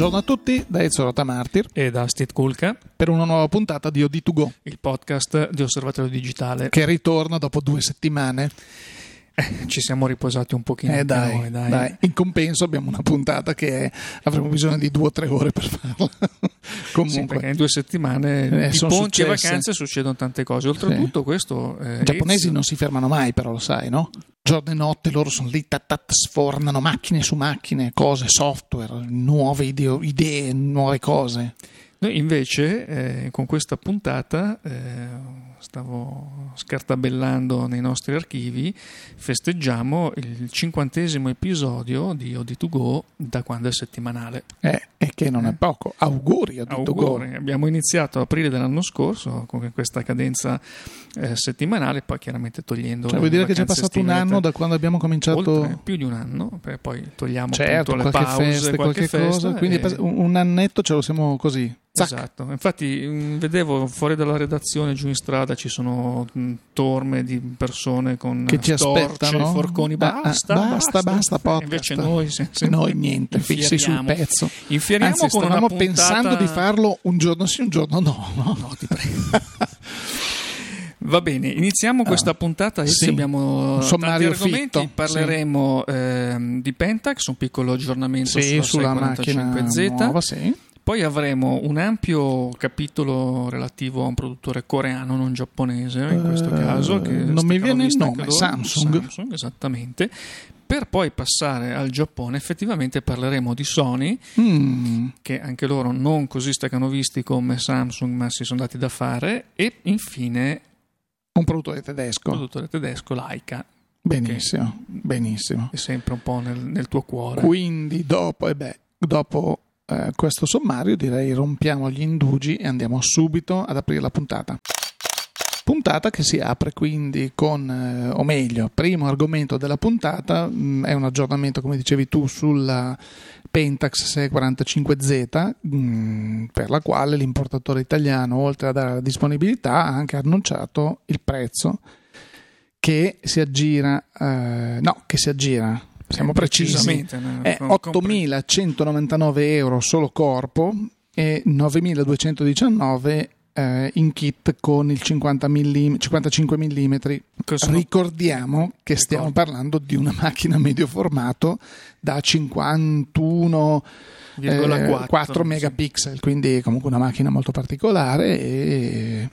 Buongiorno a tutti da Ezio Rotamartir e da Steve Kulka per una nuova puntata di OD2Go, il podcast di Osservatorio Digitale. Che ritorna dopo due settimane. Eh, ci siamo riposati un pochino. Eh dai, noi, dai. dai. In compenso abbiamo una puntata che è, avremo bisogno di due o tre ore per farla. Comunque. Sì, perché in due settimane Eh, di sono ponti e vacanze succedono tante cose. Oltretutto questo... eh, I giapponesi Ezio- non si fermano mai, però lo sai, no? Giorno e notte loro sono lì, tat, tat, sfornano macchine su macchine, cose, software, nuove idee, idee nuove cose. Noi invece eh, con questa puntata eh, stavo scartabellando nei nostri archivi, festeggiamo il cinquantesimo episodio di OD2Go da quando è settimanale. Eh, e che non è poco. Auguri a tutto Auguri. Abbiamo iniziato a aprile dell'anno scorso con questa cadenza eh, settimanale, poi chiaramente togliendo. Cioè, vuol dire che c'è passato un anno da quando abbiamo cominciato. Oltre, più di un anno, poi togliamo Certo, appunto le qualche pause, festa, qualche, qualche cosa. festa Quindi e- un annetto ce lo siamo così. Zac. Esatto, infatti mh, vedevo fuori dalla redazione giù in strada ci sono mh, torme di persone con Che ci storce, aspettano. forconi, Ah, ah, basta, basta, basta. Invece noi, se- Se noi niente, fissi sul pezzo. Infieriamo Anzi, con stavamo puntata- pensando di farlo un giorno sì, un giorno no. no? No, ti prego. Va bene, iniziamo questa puntata. Ah. sì, abbiamo tanti argomenti. fitto, Parleremo ehm, di Pentax, un piccolo aggiornamento Sì, sulla, sulla macchina 645Z. nuova, sì. Poi avremo un ampio capitolo relativo a un produttore coreano, non giapponese in questo Eh, caso. Che non mi viene il nome, loro. Samsung. Samsung, esattamente. Per poi passare al Giappone, effettivamente parleremo di Sony, Mm, che anche loro non così staccano visti come Samsung, ma si sono dati da fare. E infine, un produttore tedesco. produttore tedesco Laika, Benissimo, benissimo. è sempre un po' nel, nel tuo cuore. Quindi dopo, e beh, dopo eh, questo sommario direi rompiamo gli indugi e andiamo subito ad aprire la puntata. Puntata che si apre quindi con, eh, o meglio, primo argomento della puntata mh, è un aggiornamento, come dicevi tu, sulla Pentax 645Z, mh, per la quale l'importatore italiano, oltre a dare la disponibilità, ha anche annunciato il prezzo che si aggira, eh, no, che si aggira, siamo precisi, è Com- compri- 8.199 euro solo corpo e 9.219 eh, in kit con il 50 mm, 55 mm. sono- Ricordiamo che stiamo Ricordo. parlando di una macchina medio formato da 51 1,4, eh, 4 sì. megapixel, quindi comunque una macchina molto particolare e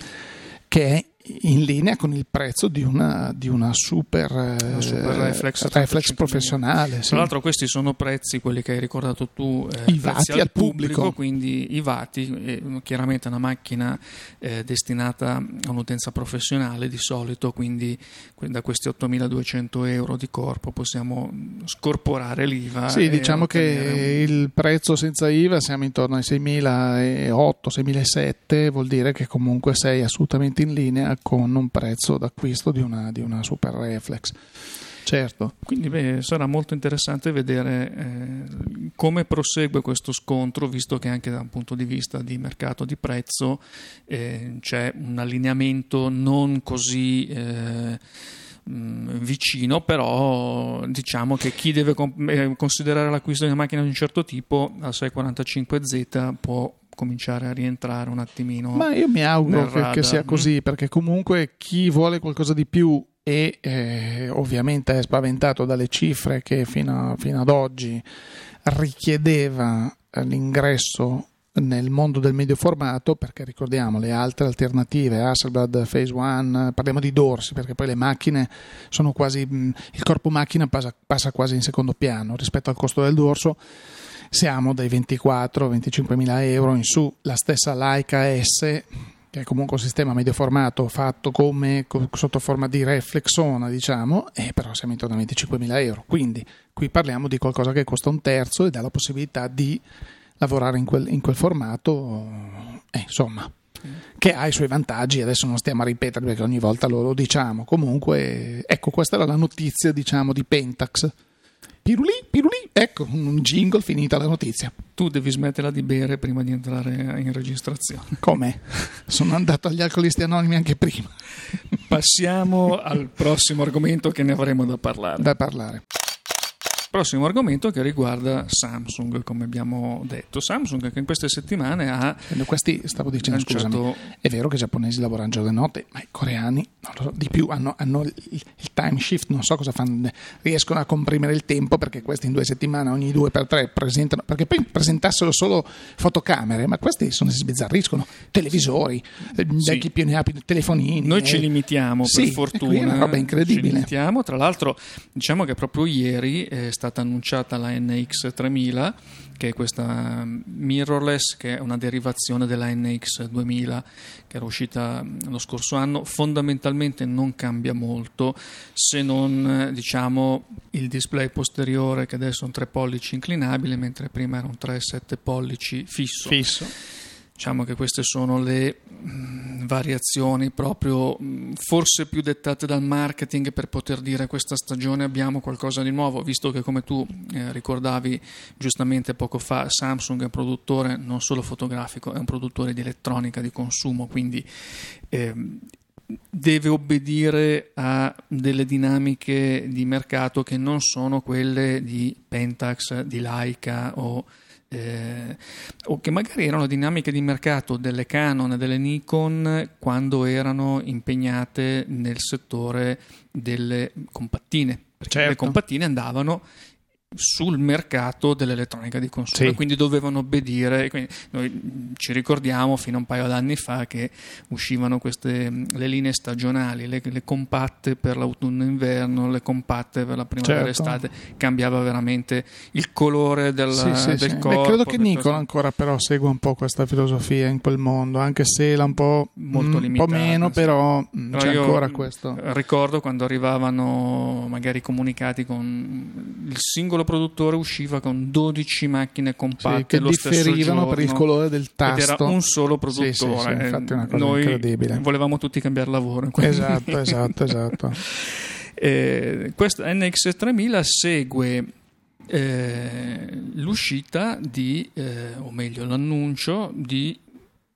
che è in linea con il prezzo di una, di una super, eh, super reflex reflex 35 professionale. sì. Tra l'altro questi sono prezzi, quelli che hai ricordato tu, eh, I vati al pubblico. quindi i vati, eh, chiaramente una macchina eh, destinata a un'utenza professionale di solito, quindi, da questi 8.200 euro di corpo possiamo scorporare l'IVA. Sì, diciamo che il prezzo senza IVA siamo intorno ai 6.008-6.007, vuol dire che comunque sei assolutamente in linea con un prezzo d'acquisto di una, di una super reflex. Certo. Quindi beh, sarà molto interessante vedere eh, come prosegue questo scontro, visto che anche da un punto di vista di mercato di prezzo eh, c'è un allineamento non così eh, mh, vicino, però diciamo che chi deve com- eh, considerare l'acquisto di una macchina di un certo tipo, la 645Z può cominciare a rientrare un attimino. Ma io mi auguro che, che sia mm. così, perché comunque chi vuole qualcosa di più e eh, ovviamente è spaventato dalle cifre che fino, a- fino ad oggi richiedeva l'ingresso nel mondo del medio formato, perché ricordiamo le altre alternative, Hasselblad, Phase One, parliamo di dorsi, perché poi le macchine sono quasi, mh, il corpo macchina passa, passa quasi in secondo piano rispetto al costo del dorso, siamo dai 24-25 mila euro in su, la stessa Leica S che è comunque un sistema medio formato fatto come co- sotto forma di reflexona, diciamo, e però siamo intorno a 25.000 euro. Quindi qui parliamo di qualcosa che costa un terzo e dà la possibilità di lavorare in quel, in quel formato, eh, insomma, che ha i suoi vantaggi. Adesso non stiamo a ripetere perché ogni volta lo, lo diciamo. Comunque, ecco, questa era la notizia, diciamo, di Pentax. Pirulì, pirulì, ecco, un jingle finita la notizia. Tu devi smetterla di bere prima di entrare in registrazione. Come? Sono andato agli alcolisti anonimi anche prima Passiamo al prossimo argomento che ne avremo da parlare. da parlare. Prossimo argomento che riguarda Samsung, come abbiamo detto. Samsung che in queste settimane ha... Questi, stavo dicendo, lanciato... scusami, è vero che i giapponesi lavorano giorno e notte, ma i coreani, so, di più, hanno, hanno il, il, time shift, non so cosa fanno, riescono a comprimere il tempo perché questi in due settimane, ogni due per tre, presentano, perché poi presentassero solo fotocamere, ma questi sono, si sbizzarriscono, televisori, sì. vecchi più ne ha telefonini. Noi ci limitiamo, sì, per fortuna. È una roba incredibile. Ci limitiamo, tra l'altro diciamo che proprio ieri è stata annunciata la NX 3000 che è questa mirrorless che è una derivazione della NX 2000 che era uscita lo scorso anno fondamentalmente non cambia molto se non diciamo il display posteriore che adesso è un 3 pollici inclinabile mentre prima era un 3,7 pollici fisso. fisso Diciamo che queste sono le mh, variazioni proprio mh, forse più dettate dal marketing per poter dire questa stagione abbiamo qualcosa di nuovo, visto che come tu eh, ricordavi giustamente poco fa, Samsung è un produttore non solo fotografico, è un produttore di elettronica di consumo, quindi eh, deve obbedire a delle dinamiche di mercato che non sono quelle di Pentax, di Leica o eh, o che magari erano dinamiche di mercato delle Canon e delle Nikon quando erano impegnate nel settore delle compattine, perché certo. le compattine andavano sul mercato dell'elettronica di consumo, sì. quindi dovevano obbedire. Quindi noi ci ricordiamo fino a un paio d'anni fa che uscivano queste le linee stagionali, le, le compatte per l'autunno e inverno, le compatte per la primavera certo. estate, cambiava veramente il colore del, sì, sì, del corpo. Beh, credo che Nikon ancora però segua un po' questa filosofia in quel mondo, anche se la un po', Molto un po meno, però, però c'è ancora questo. Ricordo quando arrivavano magari comunicati con il singolo singolo produttore usciva con 12 macchine compatte sì, che differivano per il colore del tasto. Ed era un solo produttore. Sì, sì, infatti è una cosa Noi incredibile. Volevamo tutti cambiare lavoro. Esatto, esatto, esatto. eh, questa NX3000 segue eh, l'uscita di, eh, o meglio l'annuncio di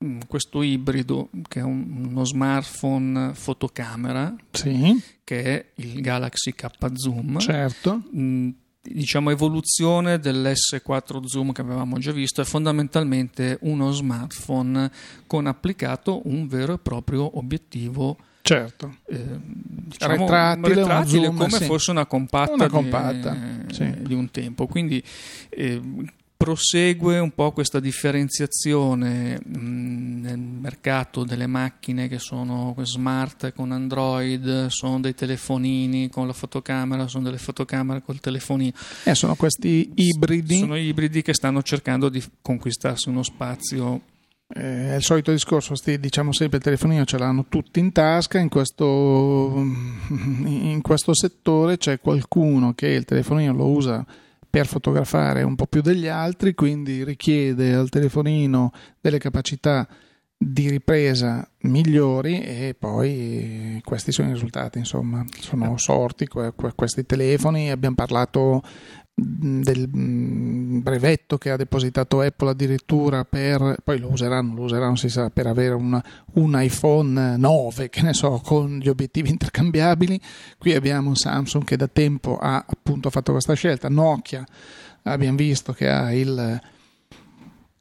Mm, questo ibrido che è un, uno smartphone fotocamera sì. che è il Galaxy K Zoom certo mh, mm, diciamo evoluzione dell'S4 Zoom che avevamo già visto è fondamentalmente uno smartphone con applicato un vero e proprio obiettivo certo eh, diciamo, retrattile, retrattile zoom, come sì. fosse una compatta, una compatta di, sì. di, un tempo quindi eh, prosegue un po' questa differenziazione mh, nel mercato delle macchine che sono smart con Android, sono dei telefonini con la fotocamera, sono delle fotocamere col telefonino. Eh, sono questi ibridi. Sono ibridi che stanno cercando di conquistarsi uno spazio eh, è il solito discorso, sti, diciamo sempre il telefonino ce l'hanno tutti in tasca, in questo, in questo settore c'è qualcuno che il telefonino lo usa per fotografare un po' più degli altri, quindi richiede al telefonino delle capacità di ripresa migliori e poi questi sono i risultati, insomma, sono sorti questi telefoni, abbiamo parlato del brevetto che ha depositato Apple addirittura per poi lo useranno, lo useranno si sa per avere una, un iPhone 9 che ne so con gli obiettivi intercambiabili. Qui abbiamo Samsung che da tempo ha appunto fatto questa scelta. Nokia abbiamo visto che ha il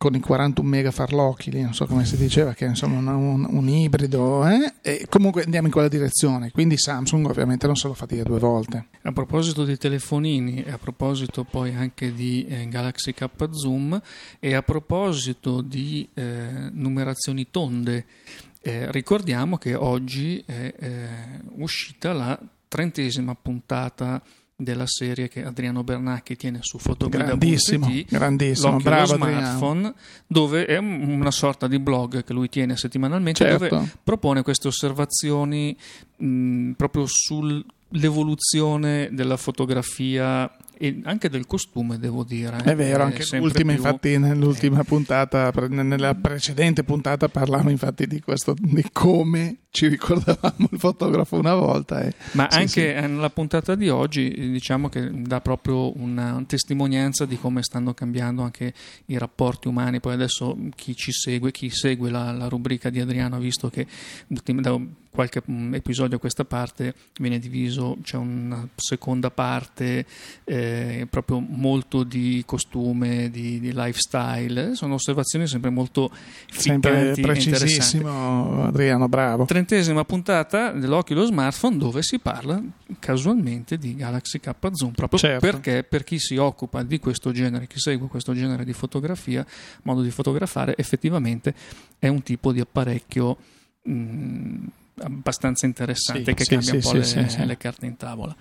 con i 41 mega farlocchi, lì non so come si diceva, che è insomma un, un ibrido, eh? e comunque andiamo in quella direzione. Quindi Samsung ovviamente non se lo fa dire due volte. A proposito di telefonini, a proposito poi anche di eh, Galaxy K Zoom, e a proposito di eh, numerazioni tonde, eh, ricordiamo che oggi è eh, uscita la trentesima puntata della serie che Adriano Bernacchi tiene su Fotografia grandissimo, grandissimo, bravo smartphone Adriano. dove è una sorta di blog che lui tiene settimanalmente certo. dove propone queste osservazioni mh, proprio sull'evoluzione della fotografia e anche del costume, devo dire. È vero, anche l'ultima, più... infatti, nell'ultima eh. puntata, nella precedente puntata, parlavo infatti di questo, di come ci ricordavamo il fotografo una volta. E... Ma sì, anche sì. nella puntata di oggi diciamo che dà proprio una testimonianza di come stanno cambiando anche i rapporti umani. Poi adesso chi ci segue, chi segue la, la rubrica di Adriano ha visto che da qualche mm, episodio a questa parte viene diviso, c'è una seconda parte eh, proprio molto di costume, di, di, lifestyle, sono osservazioni sempre molto sempre precisissimo Adriano, bravo. Trentesima puntata dell'Occhio lo smartphone dove si parla casualmente di Galaxy K Zoom, proprio certo. perché per chi si occupa di questo genere, chi segue questo genere di fotografia, modo di fotografare, effettivamente è un tipo di apparecchio mh, mm, abbastanza interessante sì, che sì, cambia sì, un po' le, le, carte in tavola.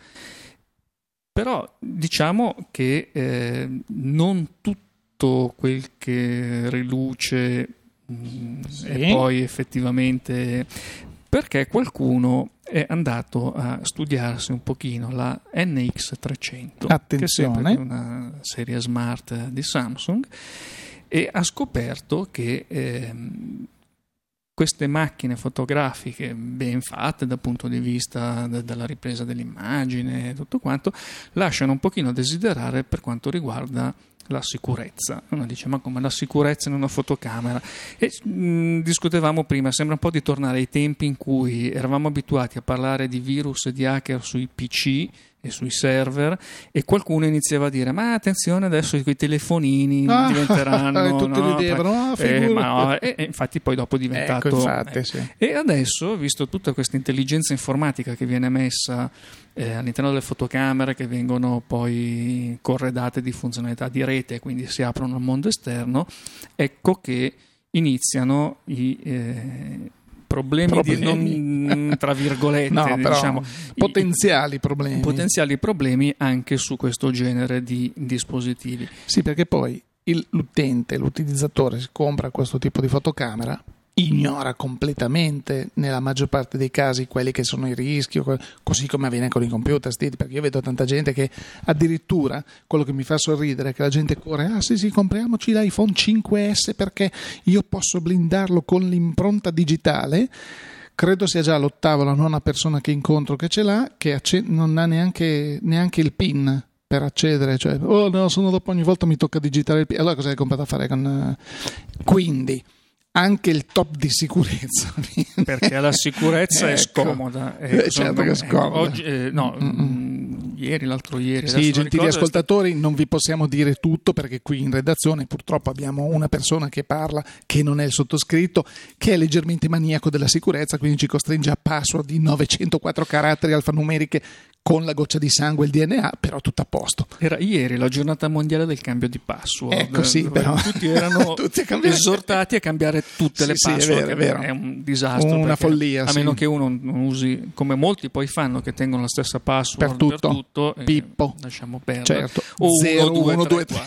Però diciamo che eh, non tutto quel che riluce mm, e poi effettivamente perché qualcuno è andato a studiarsi un pochino la NX300 Attenzione. che è una serie smart di Samsung e ha scoperto che eh, queste macchine fotografiche ben fatte dal punto di vista de- della ripresa dell'immagine e tutto quanto lasciano un pochino a desiderare per quanto riguarda la sicurezza. Uno dice: Ma come la sicurezza in una fotocamera? E mh, discutevamo prima, sembra un po' di tornare ai tempi in cui eravamo abituati a parlare di virus e di hacker sui PC e sui server e qualcuno iniziava a dire ma attenzione adesso quei telefonini ah, diventeranno tutti no, ridevano ah, eh, no, e, e, infatti poi dopo è diventato ecco, infatti, eh. sì. e adesso visto tutta questa intelligenza informatica che viene messa eh, all'interno delle fotocamere che vengono poi corredate di funzionalità di rete quindi si aprono al mondo esterno ecco che iniziano i eh, problemi, problemi. Di, non, tra virgolette, no, diciamo, potenziali i, problemi. Potenziali problemi anche su questo genere di dispositivi. Sì, perché poi il, l'utente, l'utilizzatore si compra questo tipo di fotocamera ignora completamente nella maggior parte dei casi quelli che sono i rischi, così come avviene con i computer, perché io vedo tanta gente che addirittura quello che mi fa sorridere è che la gente corre, ah sì sì, compriamoci l'iPhone 5S perché io posso blindarlo con l'impronta digitale. Credo sia già l'ottava la nona persona che incontro che ce l'ha, che non ha neanche, neanche il PIN per accedere, cioè, oh no, sono dopo ogni volta mi tocca digitare il PIN. Allora cosa hai comprato a fare con... Quindi anche il top di sicurezza. Perché la sicurezza ecco. è scomoda. Eh, certo che è scomoda. Ecco, oggi, eh, no, mm, ieri, l'altro ieri. Sì, gentili ascoltatori, non vi possiamo dire tutto perché qui in redazione purtroppo abbiamo una persona che parla che non è il sottoscritto, che è leggermente maniaco della sicurezza, quindi ci costringe a password di 904 caratteri alfanumeriche con la goccia di sangue il DNA, però tutto a posto. Era ieri la giornata mondiale del cambio di password. Ecco sì, però tutti erano tutti esortati a cambiare tutte le sì, password. Sì, è vero, è, vero. è un disastro. Una follia. A meno che uno non usi, come molti poi fanno, che tengono la stessa password per tutto. Per tutto Pippo. Lasciamo perdere. Certo. O 0, 1, 2, 3.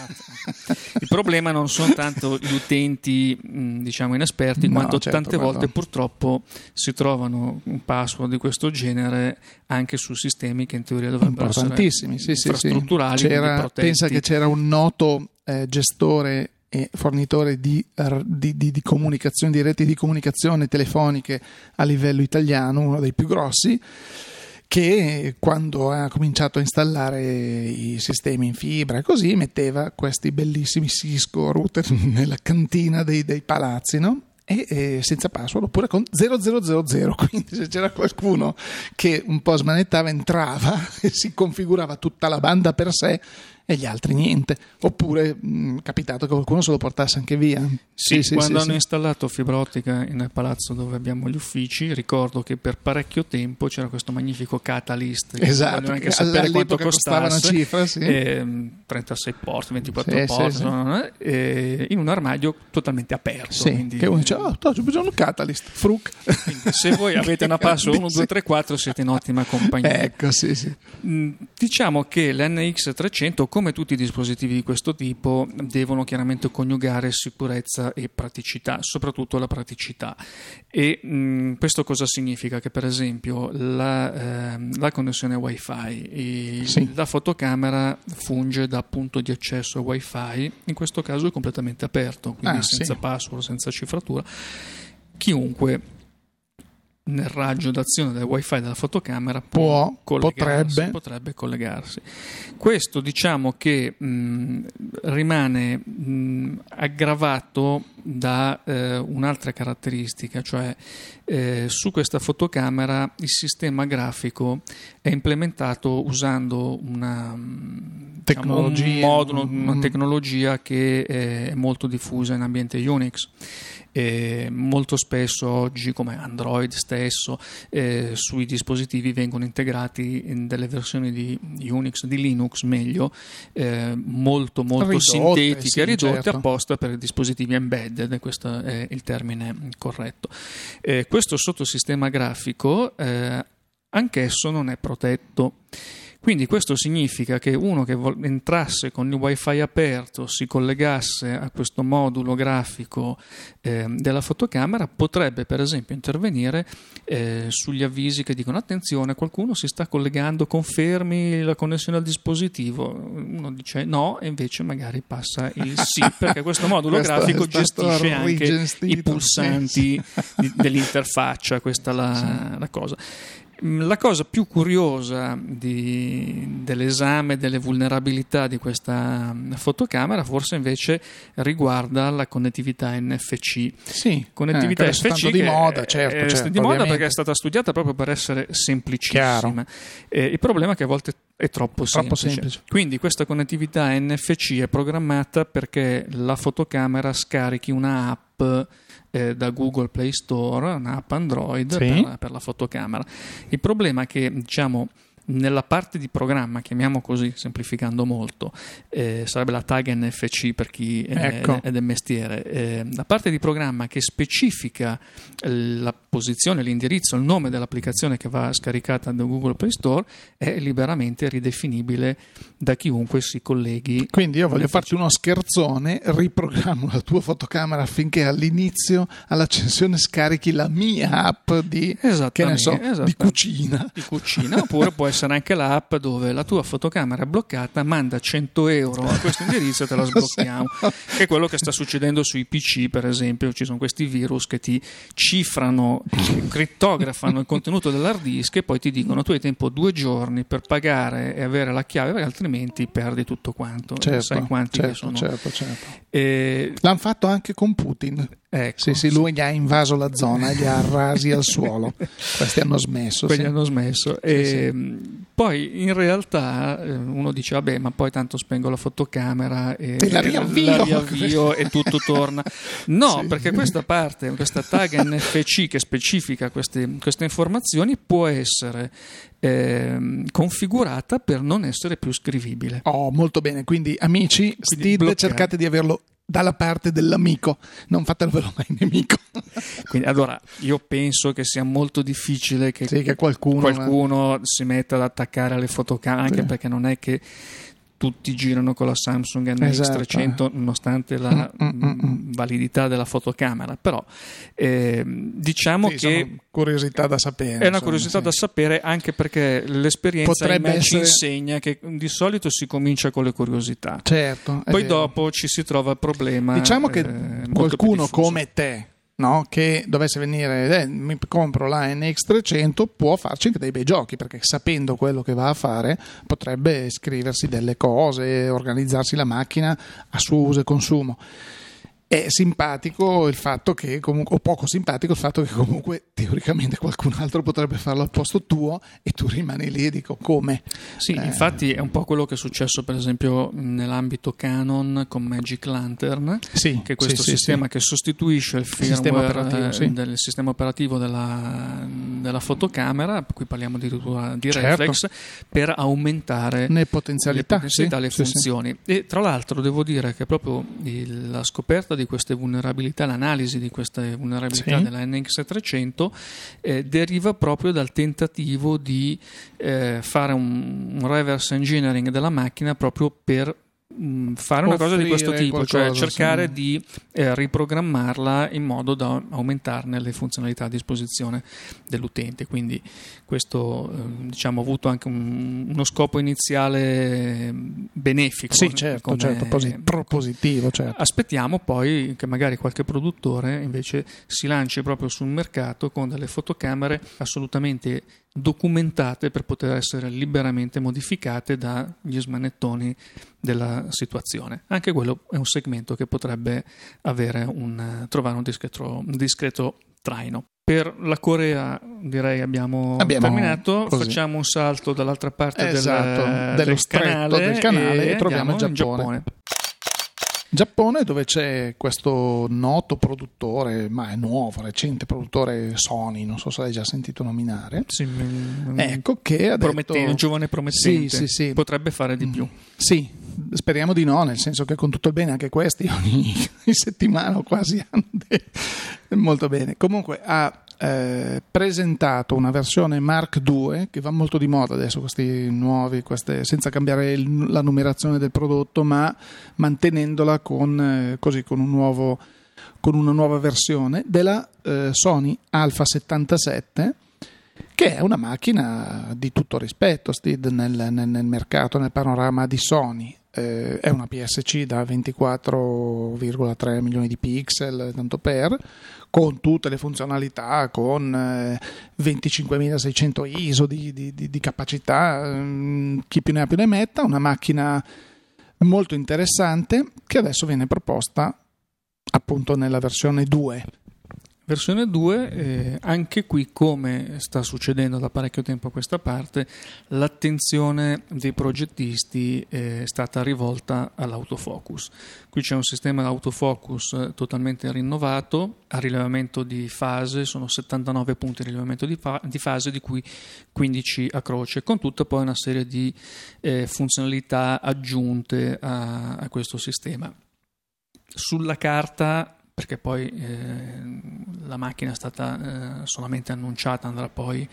Il problema non sono tanto gli utenti, diciamo, inesperti, no, quanto certo, tante volte quello. purtroppo si trovano un password di questo genere anche su sistemi che in teoria dovrebbero importantissimi, sì, sì, infrastrutturali. Sì. C'era, pensa che c'era un noto eh, gestore e fornitore di, di, di, di, comunicazione, di reti di comunicazione telefoniche a livello italiano, uno dei più grossi, che quando ha cominciato a installare i sistemi in fibra e così metteva questi bellissimi Cisco router nella cantina dei, dei palazzi, no? E, e senza password oppure con 0000 quindi se c'era qualcuno che un po' smanettava entrava e si configurava tutta la banda per sé e gli altri niente. Oppure mh, è capitato che qualcuno se lo portasse anche via. Sì, sì, sì quando sì, hanno installato fibra ottica nel palazzo dove abbiamo gli uffici, ricordo che per parecchio tempo c'era questo magnifico Catalyst. Esatto, anche sapere quanto costasse. Una cifra, eh, 36 porte, 24 porte, no, eh, in un armadio totalmente aperto. Quindi, che uno dice, oh, c'è bisogno un Catalyst, fruc. se voi avete una password 1, 2, 3, 4 siete in ottima compagnia. Ecco, sì, sì. Diciamo che l'NX300 come tutti i dispositivi di questo tipo, devono chiaramente coniugare sicurezza e praticità, soprattutto la praticità. E mh, questo cosa significa? Che per esempio la, eh, la connessione WiFi, sì. la fotocamera funge da punto di accesso WiFi, in questo caso è completamente aperto, quindi ah, senza sì. password, senza cifratura. Chiunque nel raggio d'azione del wifi della fotocamera può, collegarsi, potrebbe. potrebbe collegarsi. Questo diciamo che mh, rimane mh, aggravato da eh, un'altra caratteristica, cioè eh, su questa fotocamera il sistema grafico è implementato usando una tecnologia, diciamo, un modulo, una tecnologia che è molto diffusa in ambiente Unix. E molto spesso oggi, come Android stesso, eh, sui dispositivi vengono integrati in delle versioni di Unix, di Linux meglio, eh, molto molto ridotte, sintetiche, sì, ridotte certo. apposta per dispositivi embedded, questo è il termine corretto. Eh, questo sottosistema grafico eh, anch'esso non è protetto. Quindi questo significa che uno che entrasse con il wifi aperto, si collegasse a questo modulo grafico eh, della fotocamera, potrebbe per esempio intervenire eh, sugli avvisi che dicono attenzione, qualcuno si sta collegando, confermi la connessione al dispositivo. Uno dice no e invece magari passa il sì, perché questo modulo questo grafico gestisce anche i pulsanti sì. dell'interfaccia, questa è la, sì. la cosa. Mm, la cosa più curiosa di, dell'esame delle vulnerabilità di questa mm, fotocamera forse invece riguarda la connettività NFC. Sì, connettività eh, NFC di moda, certo, è, certo, di moda perché è stata studiata proprio per essere semplicissima. Eh, il problema è che a volte è troppo, troppo semplice. semplice. Quindi questa connettività NFC è programmata perché la fotocamera scarichi una app eh, da Google Play Store, un'app Android sì. per, per, la fotocamera. Il problema è che diciamo nella parte di programma, chiamiamo così, semplificando molto, eh, sarebbe la tag NFC per chi ecco. è, è, del mestiere, eh, la parte di programma che specifica la posizione, l'indirizzo, il nome dell'applicazione che va scaricata da Google Play Store è liberamente ridefinibile da chiunque si colleghi. Quindi io voglio farti uno scherzone, riprogrammo la tua fotocamera affinché all'inizio, all'accensione, scarichi la mia app di, che ne so, di cucina. Di cucina, oppure può essere anche l'app dove la tua fotocamera è bloccata, manda 100 euro a questo indirizzo e te la sblocchiamo. che è quello che sta succedendo sui PC, per esempio, ci sono questi virus che ti cifrano, crittografano il contenuto dell'hard disk e poi ti dicono tu hai tempo due giorni per pagare e avere la chiave, perché altrimenti perdi tutto quanto. Certo, sai quanti certo, sono. Certo, certo. E... L'hanno fatto anche con Putin. Ecco, sì, sì, lui gli ha invaso la zona, li ha rasi al suolo. Questi hanno smesso. Quelli sì. hanno smesso. E, sì, ehm, poi in realtà eh, uno dice, vabbè, ma poi tanto spengo la fotocamera e, e la riavvio, la riavvio e tutto torna. No, perché questa parte, questa tag NFC che specifica queste, queste informazioni può essere eh, configurata per non essere più scrivibile. Oh, molto bene. Quindi, amici, Quindi Steed, cercate di averlo dalla parte dell'amico, non fatelo mai nemico. Quindi, allora, io penso che sia molto difficile che, sì, che qualcuno, qualcuno si metta ad attaccare alle fotocamere, anche sì. perché non è che tutti girano con la Samsung NX300 esatto. nonostante la mm, mm, mm, validità della fotocamera. Però eh, diciamo sì, che curiosità da sapere è una curiosità sì. da sapere anche perché l'esperienza essere... ci insegna che di solito si comincia con le curiosità. Certo poi dopo ci si trova il problema diciamo che eh, qualcuno come te no? che dovesse venire, eh, mi compro la NX300, può farci anche dei bei giochi, perché sapendo quello che va a fare potrebbe scriversi delle cose, organizzarsi la macchina a suo uso e consumo è simpatico il fatto che comunque, o poco simpatico il fatto che comunque teoricamente qualcun altro potrebbe farlo al posto tuo e tu rimani lì e dico come. Sì, eh. infatti è un po' quello che è successo per esempio nell'ambito Canon con Magic Lantern, sì, che è questo sì, sistema sì, che sostituisce il firmware sistema operativo, del sistema operativo della, della, fotocamera, qui parliamo addirittura di certo. reflex, per aumentare le potenzialità, le, potenzialità, le funzioni. E tra l'altro devo dire che proprio il, la scoperta di di queste vulnerabilità, l'analisi di queste vulnerabilità sì. della NX300 eh, deriva proprio dal tentativo di eh, fare un, un reverse engineering della macchina proprio per fare una cosa di questo tipo, cioè cercare sì. di eh, riprogrammarla in modo da aumentarne le funzionalità a disposizione dell'utente. Quindi questo eh, diciamo, ha avuto anche un, uno scopo iniziale benefico. Sì, certo, come, certo posi- propositivo. Certo. Aspettiamo poi che magari qualche produttore invece si lanci proprio sul mercato con delle fotocamere assolutamente documentate per poter essere liberamente modificate dagli smanettoni della situazione. Anche quello è un segmento che potrebbe un, trovare un discreto, un discreto traino. Per la Corea direi abbiamo, abbiamo terminato, così. facciamo un salto dall'altra parte esatto, del, dello del canale, del canale e, troviamo il Giappone. Giappone. Giappone dove c'è questo noto produttore, ma è nuovo, recente produttore Sony, non so se l'hai già sentito nominare. Sì, ecco che ha detto... un giovane promettente, sì, sì, sì. potrebbe fare di più. Sì, speriamo di no, nel senso che con tutto il bene anche questi ogni, settimana quasi hanno molto bene. Comunque ha eh, presentato una versione Mark II che va molto di moda adesso questi nuovi, queste, senza cambiare il, la numerazione del prodotto ma mantenendola con, eh, così, con, un nuovo, con, una nuova versione della eh, Sony Alpha 77 che è una macchina di tutto rispetto Steve, nel, nel, nel mercato, nel panorama di Sony eh, è una PSC da 24,3 milioni di pixel, tanto per, con tutte le funzionalità, con eh, 25.600 ISO di, di, di, di capacità, mm, chi più ne ha più ne metta, una macchina molto interessante che adesso viene proposta appunto nella versione 2 Versione 2, eh, anche qui come sta succedendo da parecchio tempo a questa parte, l'attenzione dei progettisti è stata rivolta all'autofocus. Qui c'è un sistema d'autofocus eh, totalmente rinnovato, a rilevamento di fase, sono 79 punti di rilevamento di, fa- di fase, di cui 15 a croce, con tutta poi una serie di eh, funzionalità aggiunte a, a questo sistema. Sulla carta perché poi eh, la macchina è stata eh, solamente annunciata, andrà poi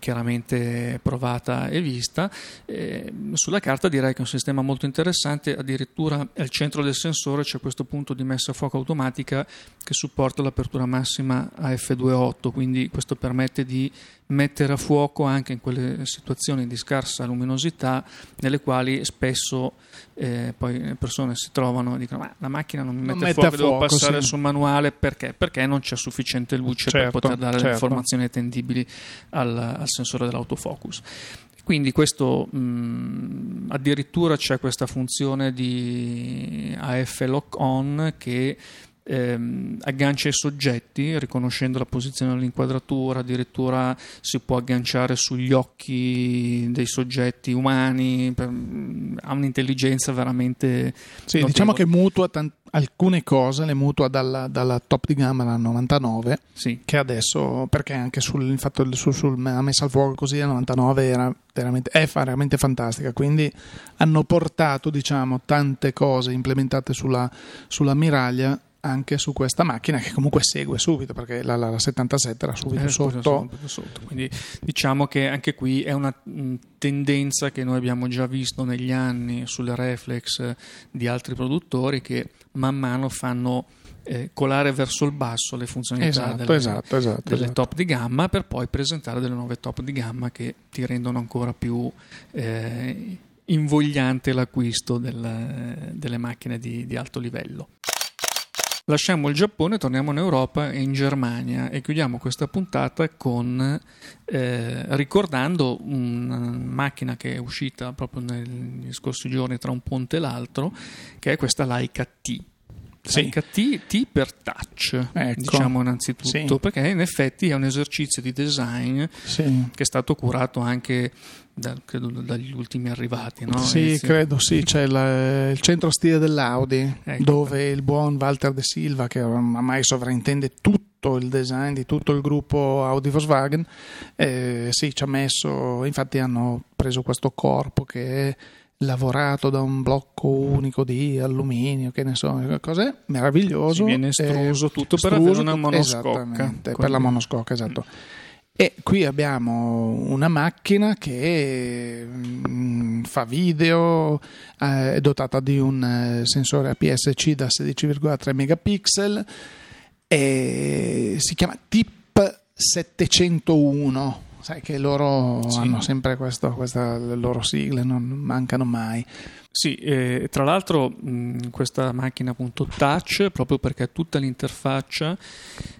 chiaramente provata e vista. Eh, sulla carta direi che è un sistema molto interessante, addirittura al centro del sensore c'è questo punto di messa a fuoco automatica che supporta l'apertura massima a F2.8, quindi questo permette di mettere a fuoco anche in quelle situazioni di scarsa luminosità nelle quali spesso eh, poi le persone si trovano e dicono ma la macchina non mi mette, non a fuoco, fuoco, devo passare sì. Sul manuale perché? Perché non c'è sufficiente luce certo, per poter dare certo. le informazioni attendibili al, al sensore dell'autofocus. Quindi questo mh, addirittura c'è questa funzione di AF lock on che ehm, aggancia i soggetti riconoscendo la posizione dell'inquadratura, addirittura si può agganciare sugli occhi dei soggetti umani, per, ha un'intelligenza veramente... Sì, notevole. diciamo che mutua tant- alcune cose, le mutua dalla, dalla, top di gamma la 99, sì. che adesso, perché anche sul, fatto sul, sul, la messa al fuoco così la 99 era veramente, è veramente fantastica, quindi hanno portato diciamo tante cose implementate sulla, sulla miraglia anche su questa macchina che comunque segue subito perché la, la, la 77 era subito eh, sotto. sotto. Quindi diciamo che anche qui è una tendenza che noi abbiamo già visto negli anni sulle reflex di altri produttori che man mano fanno eh, colare verso il basso le funzionalità esatto, delle, esatto, esatto, delle esatto. top di gamma per poi presentare delle nuove top di gamma che ti rendono ancora più eh, invogliante l'acquisto del, delle macchine di, di alto livello. Lasciamo il Giappone, torniamo in Europa e in Germania e chiudiamo questa puntata con eh, ricordando una macchina che è uscita proprio negli scorsi giorni tra un ponte e l'altro, che è questa Leica T. Sì. T, T per touch, ecco. diciamo innanzitutto, sì. perché in effetti è un esercizio di design sì. che è stato curato anche da, credo, dagli ultimi arrivati. No? Sì, Inizio. credo sì, c'è la, il centro stile dell'Audi ecco. dove il buon Walter De Silva, che ormai sovrintende tutto il design di tutto il gruppo Audi Volkswagen, eh, sì, ci ha messo, infatti hanno preso questo corpo che è lavorato da un blocco unico di alluminio, che ne so, cos'è meraviglioso. Si viene estruso eh, tutto per avere una monoscocca. Per la monoscocca, esatto. E qui abbiamo una macchina che mm, fa video, eh, è dotata di un eh, sensore APS-C da 16,3 megapixel e si chiama TIP 701 sai che loro sì. hanno sempre questo, questa, le loro sigle, non mancano mai. Sì, eh, tra l'altro mh, questa macchina appunto touch, proprio perché tutta l'interfaccia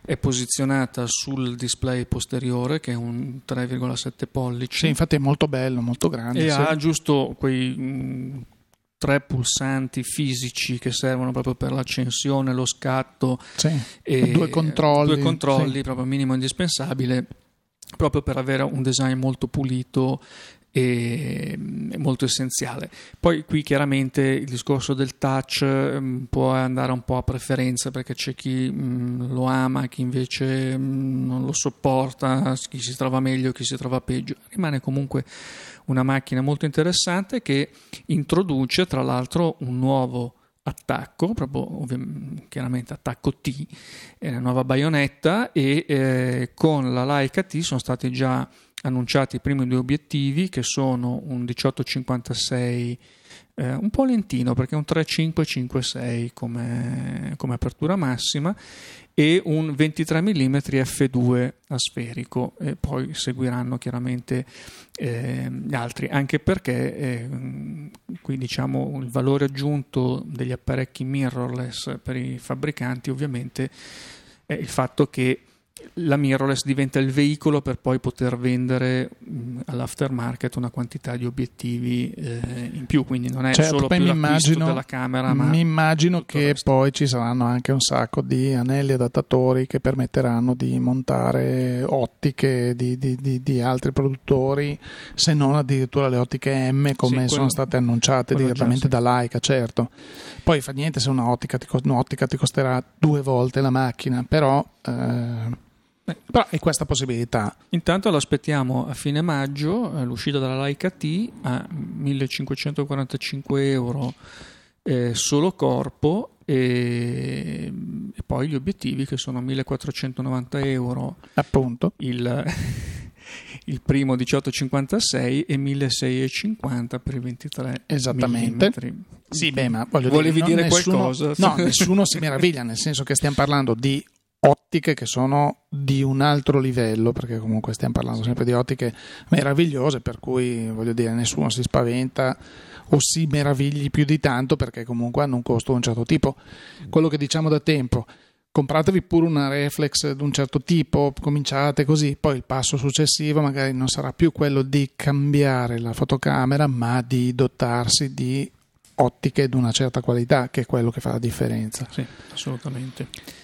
è posizionata sul display posteriore che è un 3,7 pollici. Sì, infatti è molto bello, molto grande. E sì. ha giusto quei... Mh, tre pulsanti fisici che servono proprio per l'accensione, lo scatto sì, e due controlli, due controlli sì. proprio minimo indispensabile proprio per avere un design molto pulito e molto essenziale. Poi qui chiaramente il discorso del touch um, può andare un po' a preferenza perché c'è chi um, lo ama, chi invece um, non lo sopporta, chi si trova meglio, chi si trova peggio. Rimane comunque una macchina molto interessante che introduce tra l'altro un nuovo attacco, proprio chiaramente attacco T, è la nuova baionetta e eh, con la Leica T sono stati già annunciati i primi due obiettivi che sono un 1856 eh, un po' lentino perché è un 3.556 come, come apertura massima e un 23 mm f2 asferico e poi seguiranno chiaramente eh, gli altri anche perché eh, qui diciamo il valore aggiunto degli apparecchi mirrorless per i fabbricanti ovviamente è il fatto che la mirrorless diventa il veicolo per poi poter vendere mh, all'aftermarket una quantità di obiettivi eh, in più, quindi non è certo, solo più mi immagino, della camera, mi immagino che poi ci saranno anche un sacco di anelli adattatori che permetteranno di montare ottiche di, di, di, di altri produttori, se non addirittura le ottiche M come sì, quello, sono state annunciate direttamente già, sì. da Leica, certo. Poi fa niente se un'ottica ti, un'ottica ti costerà due volte la macchina, però... Eh, però è questa possibilità. Intanto l'aspettiamo a fine maggio, eh, l'uscita dalla Leica T a 1545 euro eh, solo corpo e, e, poi gli obiettivi che sono 1490 euro. Appunto. Il, il primo 1856 e 1650 per i 23 esattamente millimetri. sì beh ma voglio volevi dire, dire nessuno, qualcosa no nessuno si meraviglia nel senso che stiamo parlando di ottiche che sono di un altro livello, perché comunque stiamo parlando sempre di ottiche meravigliose, per cui voglio dire, nessuno si spaventa o si meravigli più di tanto perché comunque hanno un costo di un certo tipo. Quello che diciamo da tempo, compratevi pure una reflex di un certo tipo, cominciate così, poi il passo successivo magari non sarà più quello di cambiare la fotocamera, ma di dotarsi di ottiche di una certa qualità, che è quello che fa la differenza. Sì, assolutamente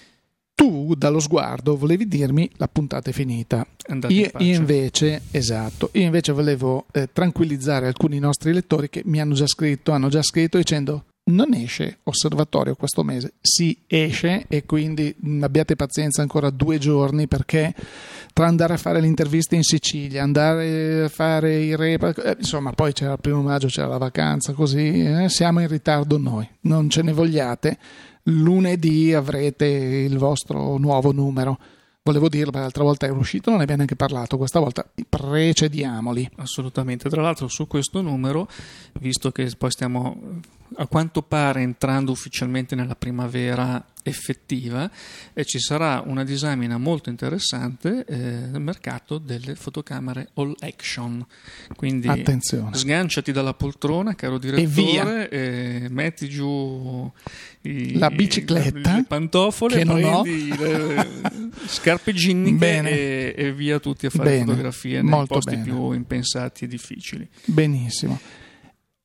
tu dallo sguardo volevi dirmi la puntata è finita. Io, io, invece, esatto, io invece volevo eh, tranquillizzare alcuni nostri lettori che mi hanno già scritto, hanno già scritto dicendo non esce osservatorio questo mese, sì esce e quindi abbiate pazienza ancora due giorni perché tra andare a fare le interviste in Sicilia, andare a fare i rep, eh, insomma poi c'era il primo maggio, c'era la vacanza, così eh, siamo in ritardo noi, non ce ne vogliate lunedì avrete il vostro nuovo numero. Volevo dirlo, l'altra volta è uscito, non ne abbiamo neanche parlato, questa volta precediamoli. Assolutamente, tra l'altro su questo numero, visto che poi stiamo a quanto pare entrando ufficialmente nella primavera effettiva e ci sarà una disamina molto interessante eh, nel mercato delle fotocamere all action. Quindi Attenzione. sganciati dalla poltrona, caro direttore, e, e metti giù i, la bicicletta, le pantofole, che non ho. le scarpe ginniche e, e, via tutti a fare bene. fotografie nei Molto posti bene. più impensati e difficili. Benissimo.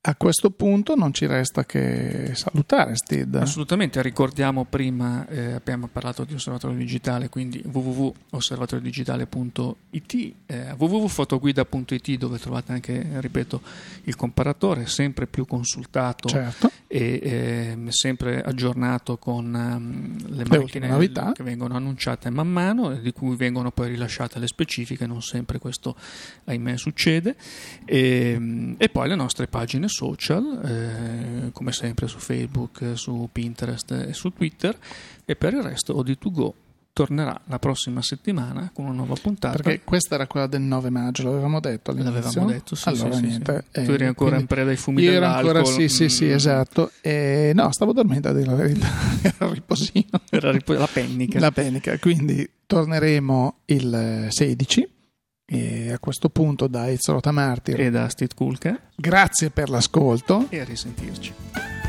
A questo punto non ci resta che salutare Steve. Assolutamente, ricordiamo prima, eh, abbiamo parlato di osservatorio digitale, quindi www.osservatoriodigitale.it, eh, www.fotoguida.it dove trovate anche, ripeto, il comparatore, sempre più consultato certo. e eh, sempre aggiornato con um, le, macchine novità. che vengono annunciate man mano e di cui vengono poi rilasciate le specifiche, non sempre questo ahimè succede, e, e poi le nostre pagine social, eh, come sempre su Facebook, su Pinterest e su Twitter, e per il resto OD2Go tornerà la prossima settimana con una nuova puntata. Perché questa era quella del 9 maggio, l'avevamo detto all'inizio. L'avevamo detto, sì. Allora, sì, niente. Sì. Tu eri eh, ancora quindi in preda ai fumi Io ero dell'alcol. ancora, sì, sì, sì, Mm. esatto. E, no, stavo dormendo a dire la verità, era riposino. Era rip- la pennica. La penica. Quindi torneremo il 16 e a questo punto da Ezrota Martir. E da Steve Kulka. Grazie per l'ascolto. E a risentirci.